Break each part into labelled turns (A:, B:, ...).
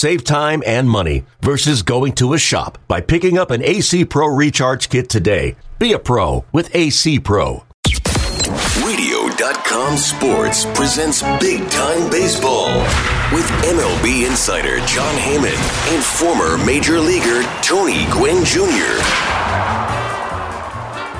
A: Save time and money versus going to a shop by picking up an AC Pro Recharge Kit today. Be a pro with AC Pro.
B: Radio.com Sports presents Big Time Baseball with MLB insider Jon Heyman and former Major Leaguer Tony Gwynn Jr.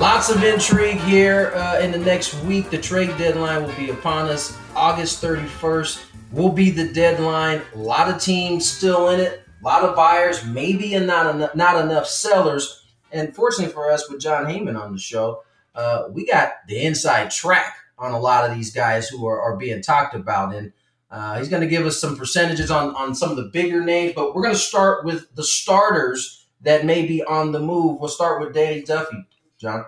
C: Lots of intrigue here uh, in the next week. The trade deadline will be upon us. August 31st will be the deadline. A lot of teams still in it, a lot of buyers, maybe and not enough, not enough sellers. And fortunately for us, with Jon Heyman on the show, uh, we got the inside track on a lot of these guys who are, are being talked about. And uh, he's going to give us some percentages on, on some of the bigger names, but we're going to start with the starters that may be on the move. We'll start with Danny Duffy, Jon.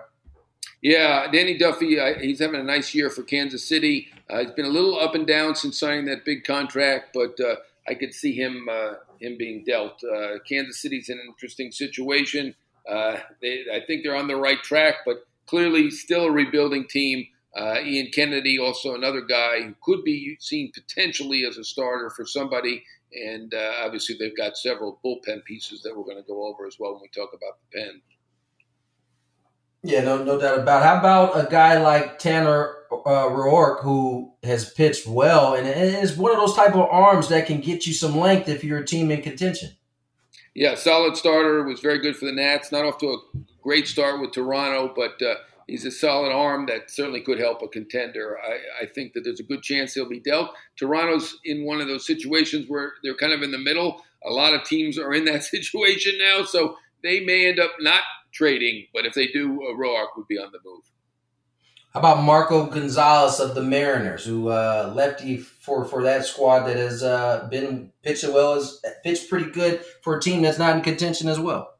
D: Yeah, Danny Duffy, uh, he's having a nice year for Kansas City. Uh, he's been a little up and down since signing that big contract, but uh, I could see him uh, him being dealt. Uh, Kansas City's in an interesting situation. Uh, they, I think they're on the right track, but clearly still a rebuilding team. Uh, Ian Kennedy, also another guy who could be seen potentially as a starter for somebody. And obviously, they've got several bullpen pieces that we're going to go over as well when we talk about the pen.
C: Yeah, no, no doubt about. It. How about a guy like Tanner uh, Roark, who has pitched well and is one of those type of arms that can get you some length if you're a team in contention?
D: Yeah, solid starter. Was very good for the Nats. Not off to a great start with Toronto, but uh, he's a solid arm that certainly could help a contender. I, I, think that there's a good chance he'll be dealt. Toronto's in one of those situations where they're kind of in the middle. A lot of teams are in that situation now, so they may end up not trading. But if they do, uh, Roark would be on the move.
C: How about Marco Gonzalez of the Mariners, who uh, lefty for, for that squad that has uh, been pitching well, has pitched pretty good for a team that's not in contention as well.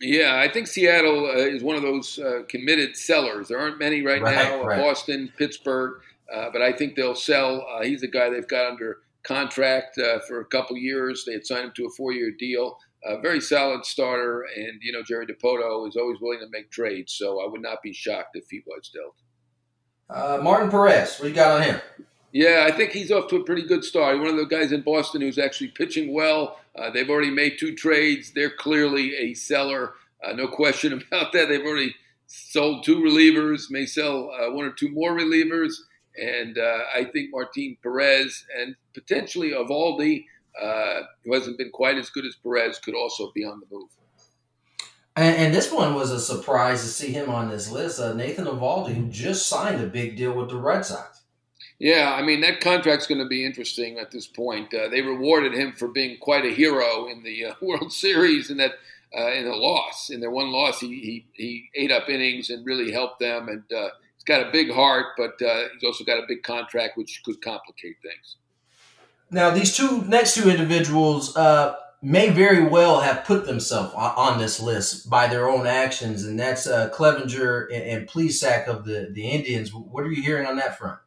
D: Yeah, I think Seattle uh, is one of those uh, committed sellers. There aren't many right, right now. Right. Boston, Pittsburgh, uh, but I think they'll sell. Uh, he's a guy they've got under contract for a couple years. They had signed him to a four-year deal. A very solid starter, and you know Jerry Dipoto is always willing to make trades, so I would not be shocked if he was dealt.
C: Uh, Martin Perez, what you got on him?
D: Yeah, I think he's off to a pretty good start. One of the guys in Boston who's actually pitching well. Uh, they've already made two trades. They're clearly a seller, uh, no question about that. They've already sold two relievers, may sell uh, one or two more relievers. And uh, I think Martin Perez and potentially Eovaldi, uh, who hasn't been quite as good as Perez, could also be on the move.
C: And, and, this one was a surprise to see him on this list. Uh, Nathan Eovaldi, who just signed a big deal with the Red Sox.
D: Yeah, I mean that contract's going to be interesting at this point. Uh, they rewarded him for being quite a hero in the uh, World Series, and that uh, in a loss, in their one loss, he, he he ate up innings and really helped them. And uh, he's got a big heart, but uh, he's also got a big contract, which could complicate things.
C: Now, these two next two individuals may very well have put themselves on this list by their own actions, and that's uh, Clevinger and, and Plesac of the, the Indians. What are you hearing on that front?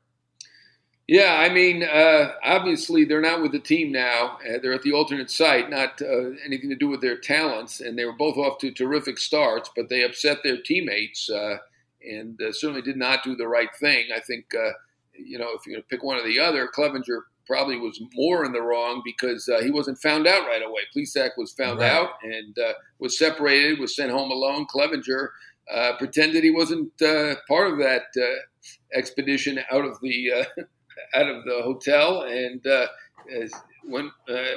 D: Yeah, I mean, uh, obviously they're not with the team now. Uh, they're at the alternate site, not uh, anything to do with their talents, and they were both off to terrific starts, but they upset their teammates uh, and uh, certainly did not do the right thing. I think uh, you know, if you're going to pick one or the other, Clevinger probably was more in the wrong because uh, he wasn't found out right away. Plesac was found right. out and uh, was separated, was sent home alone. Clevinger uh, pretended he wasn't uh, part of that uh, expedition out of the uh, out of the hotel, and when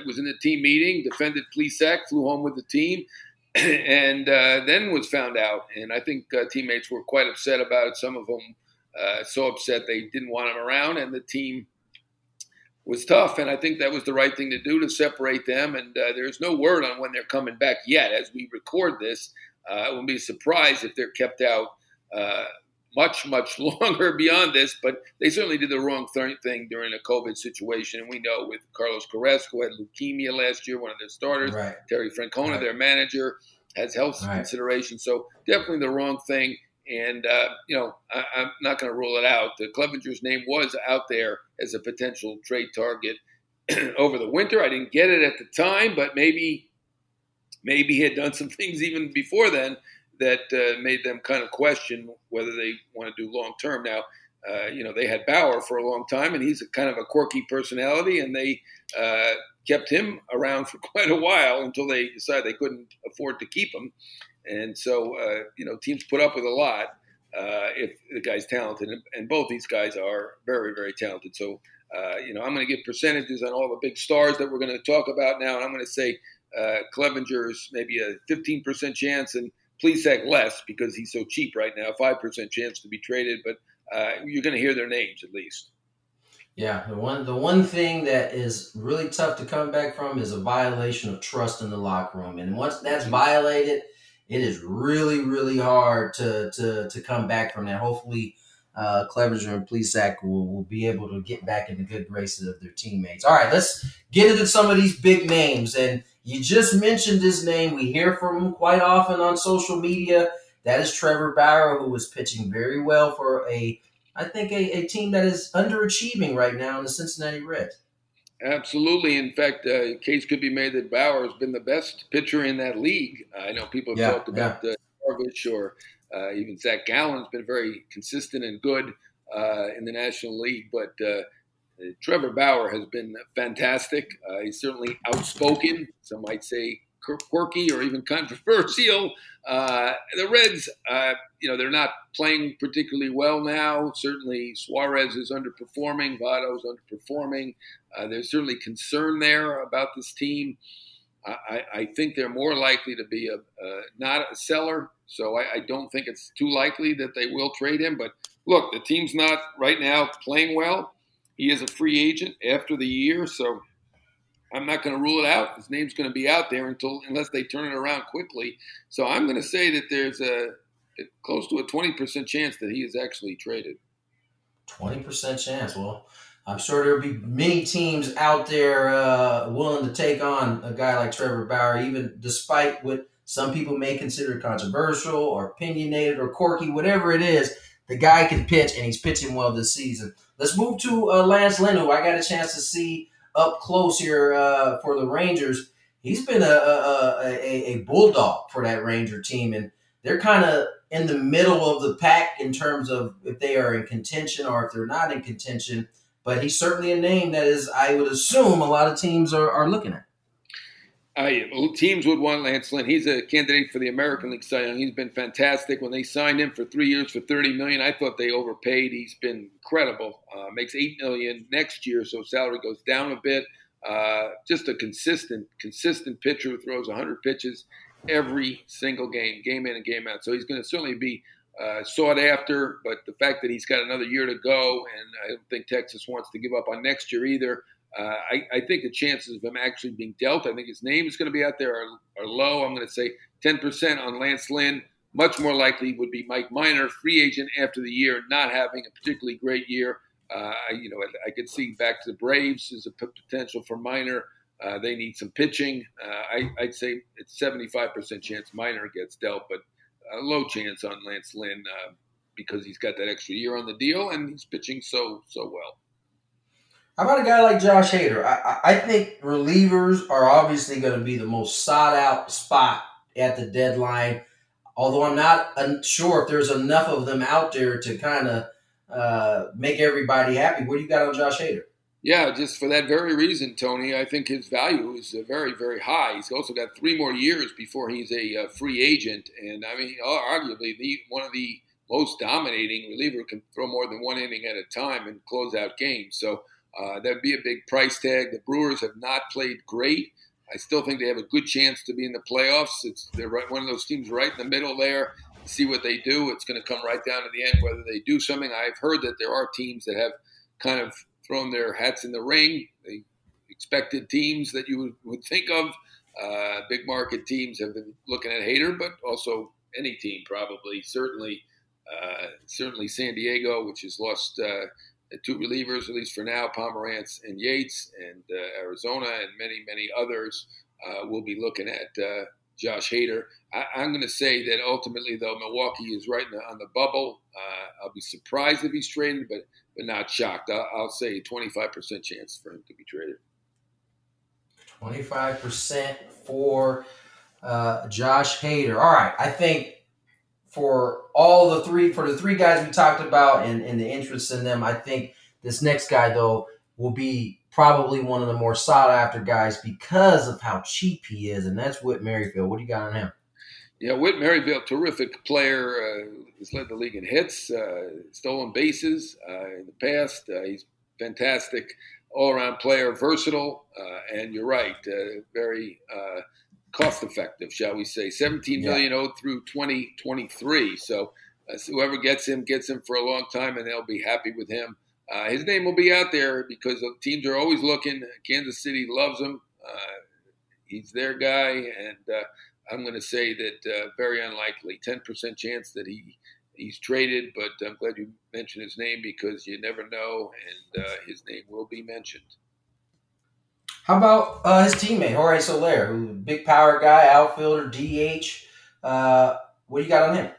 D: was in the team meeting, defended Plesac, flew home with the team. and then was found out, and I think teammates were quite upset about it. Some of them so upset they didn't want him around, and the team was tough, and I think that was the right thing to do to separate them. And uh, there's no word on when they're coming back yet. As we record this, uh, I wouldn't be surprised if they're kept out uh, much, much longer beyond this. But they certainly did the wrong th- thing during a COVID situation, and we know with Carlos Carrasco had leukemia last year, one of their starters.
C: Right.
D: Terry Francona, right. their manager, has health right. considerations. So definitely the wrong thing. And, uh, you know, I, am not going to rule it out. The Clevinger's name was out there as a potential trade target over the winter. I didn't get it at the time, but maybe maybe he had done some things even before then that uh, made them kind of question whether they want to do long term. Now, uh, you know, they had Bauer for a long time, and he's a kind of a quirky personality, and they uh, kept him around for quite a while until they decided they couldn't afford to keep him. And so, uh, you know, teams put up with a lot uh, if the guy's talented, and both these guys are very, very talented. So, uh, you know, I'm going to give percentages on all the big stars that we're going to talk about now, and I'm going to say uh, Clevinger's maybe a 15% chance, and Plesac less because he's so cheap right now, 5% chance to be traded, but uh, you're going to hear their names at least.
C: Yeah, the one the one thing that is really tough to come back from is a violation of trust in the locker room, and once that's violated it is really, really hard to to to come back from that. Hopefully, uh, Clevinger and Plesac will, will be able to get back in the good graces of their teammates. All right, let's get into some of these big names. And you just mentioned his name. We hear from him quite often on social media. That is Trevor Bauer, who was pitching very well for a, I think, a, a team that is underachieving right now in the Cincinnati Reds.
D: Absolutely. In fact, uh, case could be made that Bauer has been the best pitcher in that league. I know people have yeah, talked about yeah. uh, or uh, even Zach Gallen's been very consistent and good uh, in the National League, but uh, Trevor Bauer has been fantastic. Uh, he's certainly outspoken. Some might say quirky or even controversial. Uh, the Reds, uh, you know, they're not playing particularly well now. Certainly, Suarez is underperforming. Votto's underperforming. Uh, there's certainly concern there about this team. I, I think they're more likely to be a, not a seller, so I, I don't think it's too likely that they will trade him. But look, the team's not right now playing well. He is a free agent after the year, so I'm not going to rule it out. His name's going to be out there until unless they turn it around quickly. So I'm going to say that there's a, close to a 20% chance that he is actually traded.
C: 20% chance. Well, I'm sure there'll be many teams out there uh, willing to take on a guy like Trevor Bauer, even despite what some people may consider controversial or opinionated or quirky, whatever it is. The guy can pitch, and he's pitching well this season. Let's move to uh, Lance Lynn, who I got a chance to see up close here uh, for the Rangers. He's been a, a, a, a bulldog for that Ranger team, and they're kind of in the middle of the pack in terms of if they are in contention or if they're not in contention. But he's certainly a name that is, I would assume, a lot of teams are, are looking at.
D: Uh, teams would want Lance Lynn. He's a candidate for the American League Cy Young. He's been fantastic. When they signed him for three years for thirty million, I thought they overpaid. He's been incredible. Uh, makes eight million next year, so salary goes down a bit. Uh, just a consistent, consistent pitcher who throws 100 pitches every single game, game in and game out. So he's going to certainly be uh, sought after. But the fact that he's got another year to go, and I don't think Texas wants to give up on next year either. Uh, I, I, think the chances of him actually being dealt, I think his name is going to be out there, are, are low. I'm going to say 10% on Lance Lynn. Much more likely would be Mike Minor, free agent after the year, not having a particularly great year. Uh, you know, I, I, could see back to the Braves as a p- potential for Minor. Uh, they need some pitching. Uh, I, would say it's 75% chance Minor gets dealt, but a low chance on Lance Lynn uh, because he's got that extra year on the deal and he's pitching so so well.
C: How about a guy like Josh Hader? I, I think relievers are obviously going to be the most sought out spot at the deadline. Although I'm not sure if there's enough of them out there to kind of uh, make everybody happy. What do you got on Josh Hader?
D: Yeah, just for that very reason, Tony, I think his value is uh, very, very high. He's also got three more years before he's a uh, free agent, and I mean, arguably the one of the most dominating reliever can throw more than one inning at a time and close out games. So uh, that'd be a big price tag. The Brewers have not played great. I still think they have a good chance to be in the playoffs. It's they're right, one of those teams right in the middle there. See what they do. It's going to come right down to the end whether they do something. I've heard that there are teams that have kind of thrown their hats in the ring. The expected teams that you would, would think of. Uh, big market teams have been looking at Hader, but also any team probably. Certainly, uh, certainly San Diego, which has lost uh, two relievers, at least for now, Pomeranz and Yates, and uh, Arizona and many, many others uh, will be looking at uh, Josh Hader. I, am going to say that ultimately, though, Milwaukee is right the, on the bubble. I'll be surprised if he's traded, but but not shocked. I'll, I'll say 25% chance for him to be traded.
C: 25% for uh, Josh Hader. All right. I think for all the three, for the three guys we talked about and, and the interest in them, I think this next guy, though, will be probably one of the more sought after guys because of how cheap he is, and that's Whit Merrifield. What do you got on him?
D: Yeah, Whit Merrifield, terrific player. Uh, has led the league in hits, uh, stolen bases uh, in the past. Uh, he's fantastic, all-around player, versatile, uh, and you're right, uh, very cost-effective, shall we say? Seventeen million yeah. owed through 2023. So, so whoever gets him gets him for a long time, and they'll be happy with him. his name will be out there because the teams are always looking. Kansas City loves him. he's their guy, and I'm going to say that uh, very unlikely, 10% chance that he he's traded. But I'm glad you mentioned his name because you never know, and uh, his name will be mentioned.
C: How about uh, his teammate Jorge Soler, who big power guy, outfielder, DH? Uh, what do you got on him?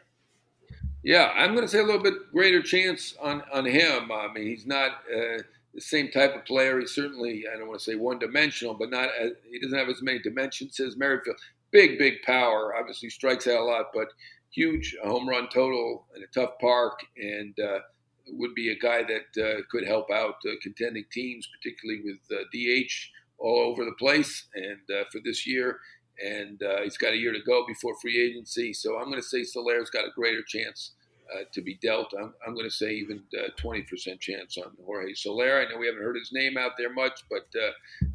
D: Yeah, I'm going to say a little bit greater chance on on him. I mean, he's not uh, the same type of player. He's certainly I don't want to say one dimensional, but not as, he doesn't have as many dimensions as Merrifield big, big power. Obviously, strikes out a lot, but huge home run total in a tough park, and uh, would be a guy that uh, could help out uh, contending teams, particularly with DH uh, all over the place. And uh, for this year, and uh, he's got a year to go before free agency. So I'm going to say Soler's got a greater chance. Uh, to be dealt. I'm, I'm going to say even uh, 20% chance on Jorge Soler. I know we haven't heard his name out there much, but uh,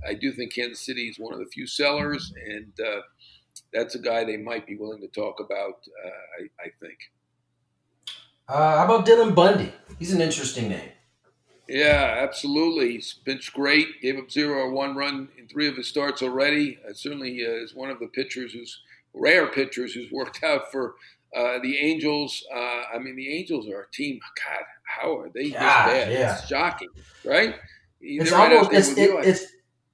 D: I do think Kansas City is one of the few sellers, and that's a guy they might be willing to talk about. Uh, I, I, think.
C: Uh, how about Dylan Bundy? He's an interesting name.
D: Yeah, absolutely. He's pitched great. Gave up zero or one run in three of his starts already. Uh, certainly uh, is one of the pitchers who's rare pitchers who's worked out for uh, the Angels. Uh, I mean, the Angels are a team. God, how are they God, this bad? Yeah. It's shocking, right?
C: You it's almost it's, it, it's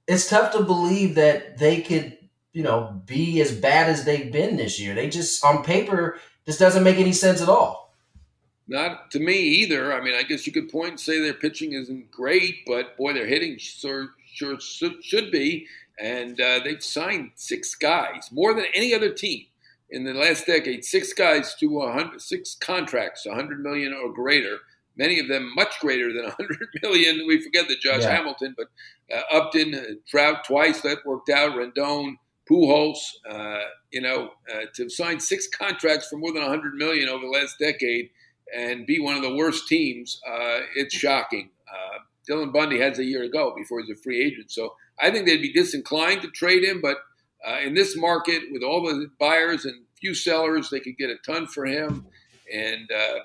C: it's tough to believe that they could you know, be as bad as they've been this year. They just, on paper, this doesn't make any sense at all.
D: Not to me either. I mean, I guess you could point and say their pitching isn't great, but boy, their hitting sure, sure should be. And uh, they've signed six guys, more than any other team in the last decade. Six guys to 100, six contracts, 100 million or greater. Many of them much greater than 100 million. We forget the Josh yeah. Hamilton, but uh, Upton, uh, Trout twice that worked out. Rendon, Pujols, uh, you know, uh, to sign six contracts for more than 100 million over the last decade and be one of the worst teams, uh, it's shocking. Uh, Dylan Bundy has a year to go before he's a free agent, so I think they'd be disinclined to trade him. But uh, in this market, with all the buyers and few sellers, they could get a ton for him, and uh,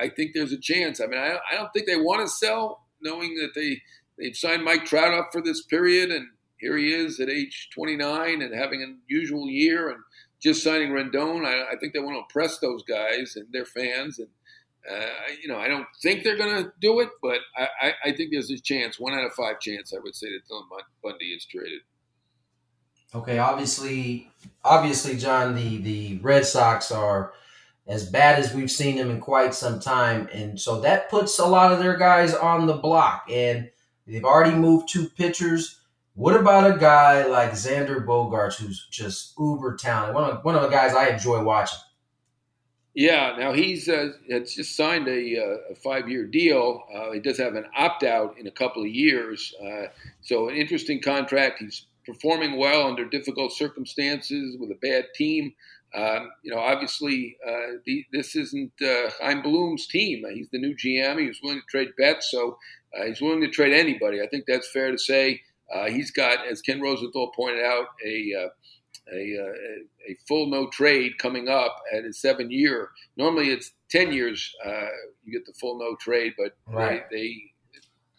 D: I, I, think there's a chance. I mean, I, I don't think they want to sell, knowing that they they've signed Mike Trout up for this period and here he is at age 29 and having an unusual year and just signing Rendon. I, I, think they want to impress those guys and their fans. And, uh, you know, I don't think they're going to do it, but I, I, I, think there's a chance, one out of five chance, I would say that Dylan Bundy is traded.
C: Okay, obviously, obviously, Jon, the, the Red Sox are as bad as we've seen them in quite some time. And so that puts a lot of their guys on the block. And they've already moved two pitchers what about a guy like Xander Bogaerts, who's just uber talented? One of one of the guys I enjoy watching.
D: Yeah, now he's uh, just signed a, uh, a five-year deal. Uh, he does have an opt-out in a couple of years, uh, so an interesting contract. He's performing well under difficult circumstances with a bad team. Um, you know, obviously, uh, the, this isn't uh, Chaim Bloom's team. He's the new GM. He was willing to trade Betts, so uh, he's willing to trade anybody. I think that's fair to say. He's got, as Ken Rosenthal pointed out, a a, uh, a, a, full no trade coming up at a seven year. Normally it's 10 years you get the full no trade, but right. they,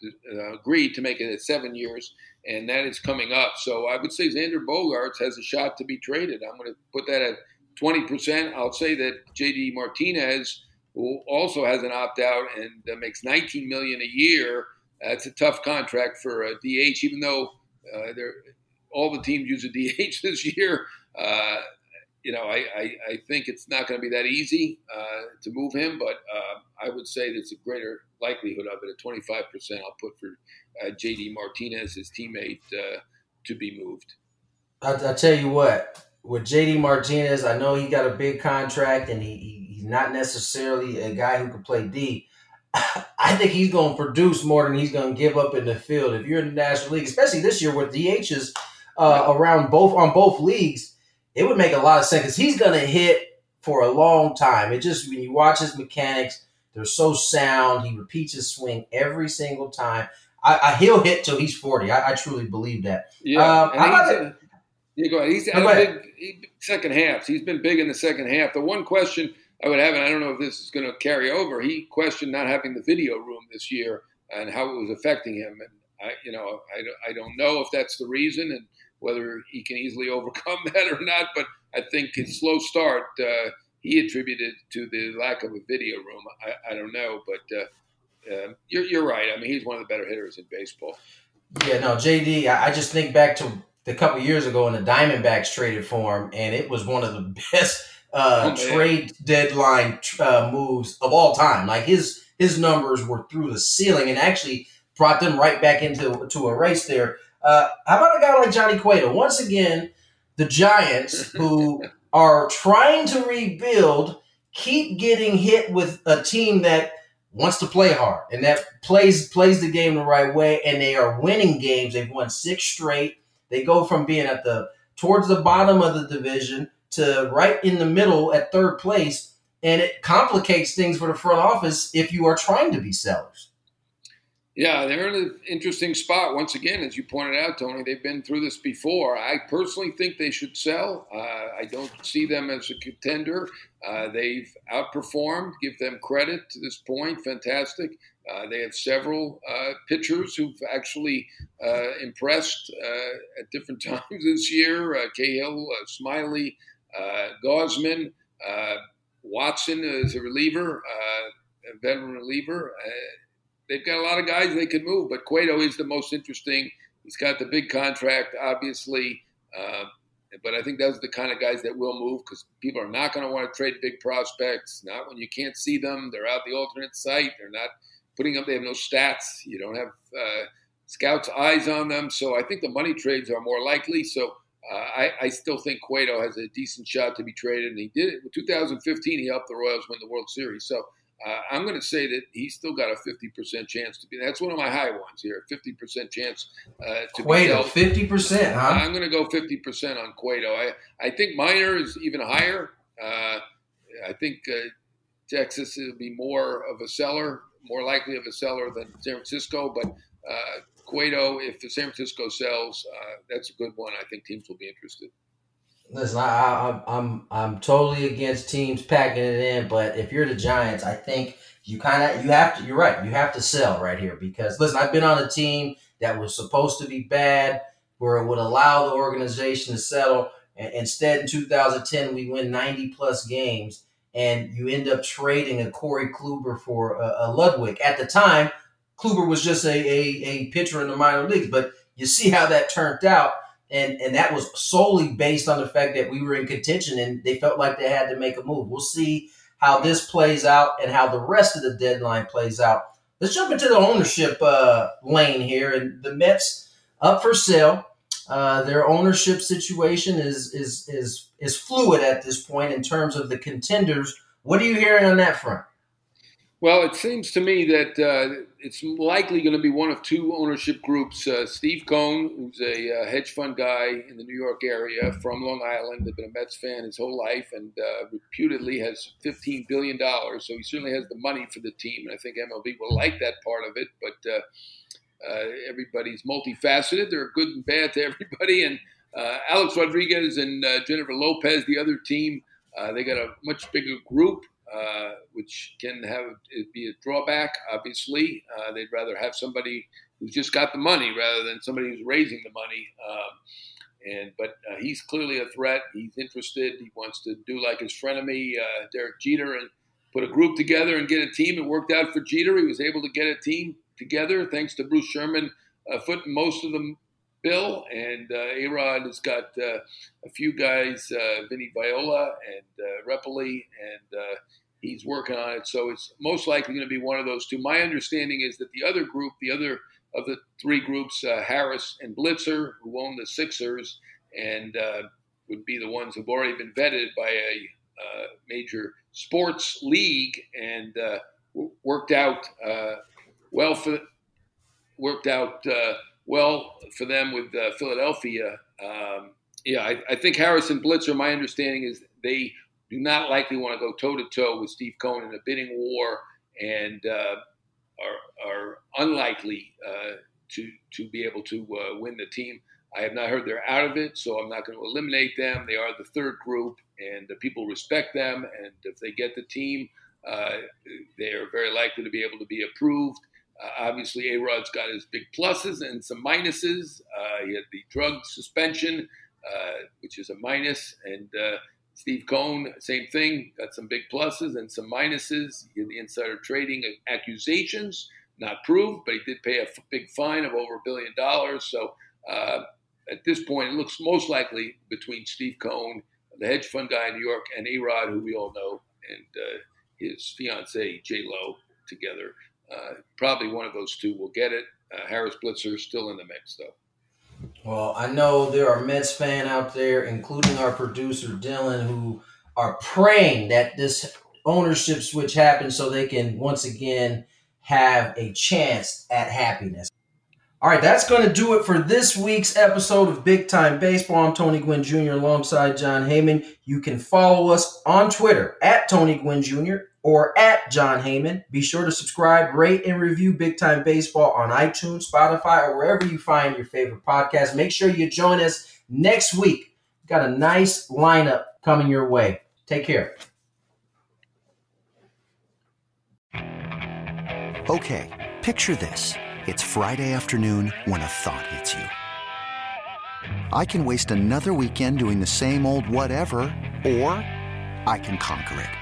D: they agreed to make it at seven years and that is coming up. So I would say Xander Bogaerts has a shot to be traded. I'm going to put that at 20%. I'll say that JD Martinez, who also has an opt out and uh, makes 19 million a year, that's a tough contract for a DH. Even though uh, all the teams use a DH this year, uh, you know, I, I, I, think it's not going to be that easy uh, to move him, but uh, I would say there's a greater likelihood of it at 25%. I'll put for uh, JD Martinez, his teammate, uh, to be moved.
C: I, I, tell you what, with JD Martinez, I know he got a big contract and he, he, he's not necessarily a guy who can play D. I think he's going to produce more than he's going to give up in the field. If you're in the National League, especially this year with DHs uh, around both on both leagues, it would make a lot of sense because he's going to hit for a long time. It just when you watch his mechanics, they're so sound. He repeats his swing every single time. I, I he'll hit till he's forty. I, I truly believe that.
D: Yeah, um, he's, go ahead. He's go ahead. Big, second half. He's been big in the second half. The one question I would have, and I don't know if this is going to carry over. He questioned not having the video room this year and how it was affecting him. And I, you know, I, I don't know if that's the reason and whether he can easily overcome that or not. But I think his slow start uh, he attributed to the lack of a video room. I, I don't know, but uh, uh, you're, you're right. I mean, he's one of the better hitters in baseball.
C: Yeah, no, JD. I, just think back to the couple years ago when the Diamondbacks traded for him, and it was one of the best uh, oh, trade deadline uh, moves of all time. Like his his numbers were through the ceiling, and actually brought them right back into to a race there. Uh, how about a guy like Johnny Cueto? Once again, the Giants, who are trying to rebuild, keep getting hit with a team that wants to play hard and that plays plays the game the right way, and they are winning games. They've won six straight. They go from being at the towards the bottom of the division to right in the middle at third place, and it complicates things for the front office if you are trying to be sellers.
D: Yeah, they're in an interesting spot. Once again, as you pointed out, Tony, they've been through this before. I personally think they should sell. Uh, I don't see them as a contender. Uh, they've outperformed. Give them credit to this point. Fantastic. Uh, they have several uh, pitchers who've actually uh, impressed uh, at different times this year. Cahill, Smyly, Gausman, Watson is a reliever, a veteran reliever they've got a lot of guys they can move, but Cueto is the most interesting. He's got the big contract, obviously. Uh, but I think those are the kind of guys that will move because people are not going to want to trade big prospects. Not when you can't see them. They're out the alternate site. They're not putting up. They have no stats. You don't have uh, scouts' eyes on them. So I think the money trades are more likely. So uh, I, I, still think Cueto has a decent shot to be traded, and he did it. In 2015, he helped the Royals win the World Series. So uh, I'm going to say that he's still got a 50% chance to be. That's one of my high ones here. 50% chance uh, to
C: Cueto, be. 50%, huh?
D: I'm going to go 50% on Cueto. I, I think Minor is even higher. Uh, I think uh, Texas will be more of a seller, more likely of a seller than San Francisco. But uh, Cueto, if the San Francisco sells, uh, that's a good one. I think teams will be interested.
C: Listen, I, I, I'm I'm totally against teams packing it in, but if you're the Giants, I think you kind of you have to. You're right. You have to sell right here because listen, I've been on a team that was supposed to be bad, where it would allow the organization to settle. And instead, in 2010, we win 90 plus games, and you end up trading a Corey Kluber for a, a Ludwick. At the time, Kluber was just a, a, a pitcher in the minor leagues, but you see how that turned out and and that was solely based on the fact that we were in contention and they felt like they had to make a move. We'll see how this plays out and how the rest of the deadline plays out. Let's jump into the ownership uh, lane here, and the Mets up for sale. Uh, their ownership situation is is is is fluid at this point in terms of the contenders What are you hearing on that front?
D: Well, it seems to me that uh, it's likely going to be one of two ownership groups. Uh, Steve Cohen, who's a uh, hedge fund guy in the New York area from Long Island, has been a Mets fan his whole life, and uh, reputedly has $15 billion. So he certainly has the money for the team, and I think MLB will like that part of it. But uh, uh, everybody's multifaceted; they're good and bad to everybody. And Alex Rodriguez and Jennifer Lopez, the other team, they got a much bigger group. Uh, which can have be a drawback. Obviously, uh, they'd rather have somebody who's just got the money rather than somebody who's raising the money. Um, and but uh, he's clearly a threat. He's interested. He wants to do like his frenemy uh, Derek Jeter and put a group together and get a team. It worked out for Jeter. He was able to get a team together thanks to Bruce Sherman uh, footing most of the bill. And uh, Arod has got a few guys, Vinny Viola and uh, Repole, and he's working on it. So it's most likely going to be one of those two. My understanding is that the other group, the other of the three groups, uh, Harris and Blitzer, who own the Sixers, and uh, would be the ones who've already been vetted by a uh, major sports league and uh, w- worked out uh, well for worked out uh, well for them with Philadelphia. Um, yeah, I, I think Harris and Blitzer. My understanding is they do not likely want to go toe to toe with Steve Cohen in a bidding war and uh, are, are, unlikely uh, to, to be able to uh, win the team. I have not heard they're out of it, so I'm not going to eliminate them. They are the third group, and the people respect them. And if they get the team, uh, they are very likely to be able to be approved. Uh, obviously, A Rod's got his big pluses and some minuses. Uh, he had the drug suspension, which is a minus, and Steve Cohen, same thing, got some big pluses and some minuses. He the insider trading accusations, not proved, but he did pay a big fine of over a billion dollars. So uh, at this point, it looks most likely between Steve Cohen, the hedge fund guy in New York, and A Rod, who we all know, and uh, his fiancee, J Lo, together. Uh, probably one of those two will get it. Uh, Harris Blitzer is still in the mix, though.
C: Well, I know there are Mets fans out there, including our producer Dylan, who are praying that this ownership switch happens so they can once again have a chance at happiness. All right, that's going to do it for this week's episode of Big Time Baseball. I'm Tony Gwynn Jr. alongside Jon Heyman. You can follow us on Twitter at Tony Gwynn Jr. or at Jon Heyman. Be sure to subscribe, rate, and review Big Time Baseball on iTunes, Spotify, or wherever you find your favorite podcast. Make sure you join us next week. We've got a nice lineup coming your way. Take care.
E: Okay, picture this. It's Friday afternoon when a thought hits you. I can waste another weekend doing the same old whatever, or I can conquer it.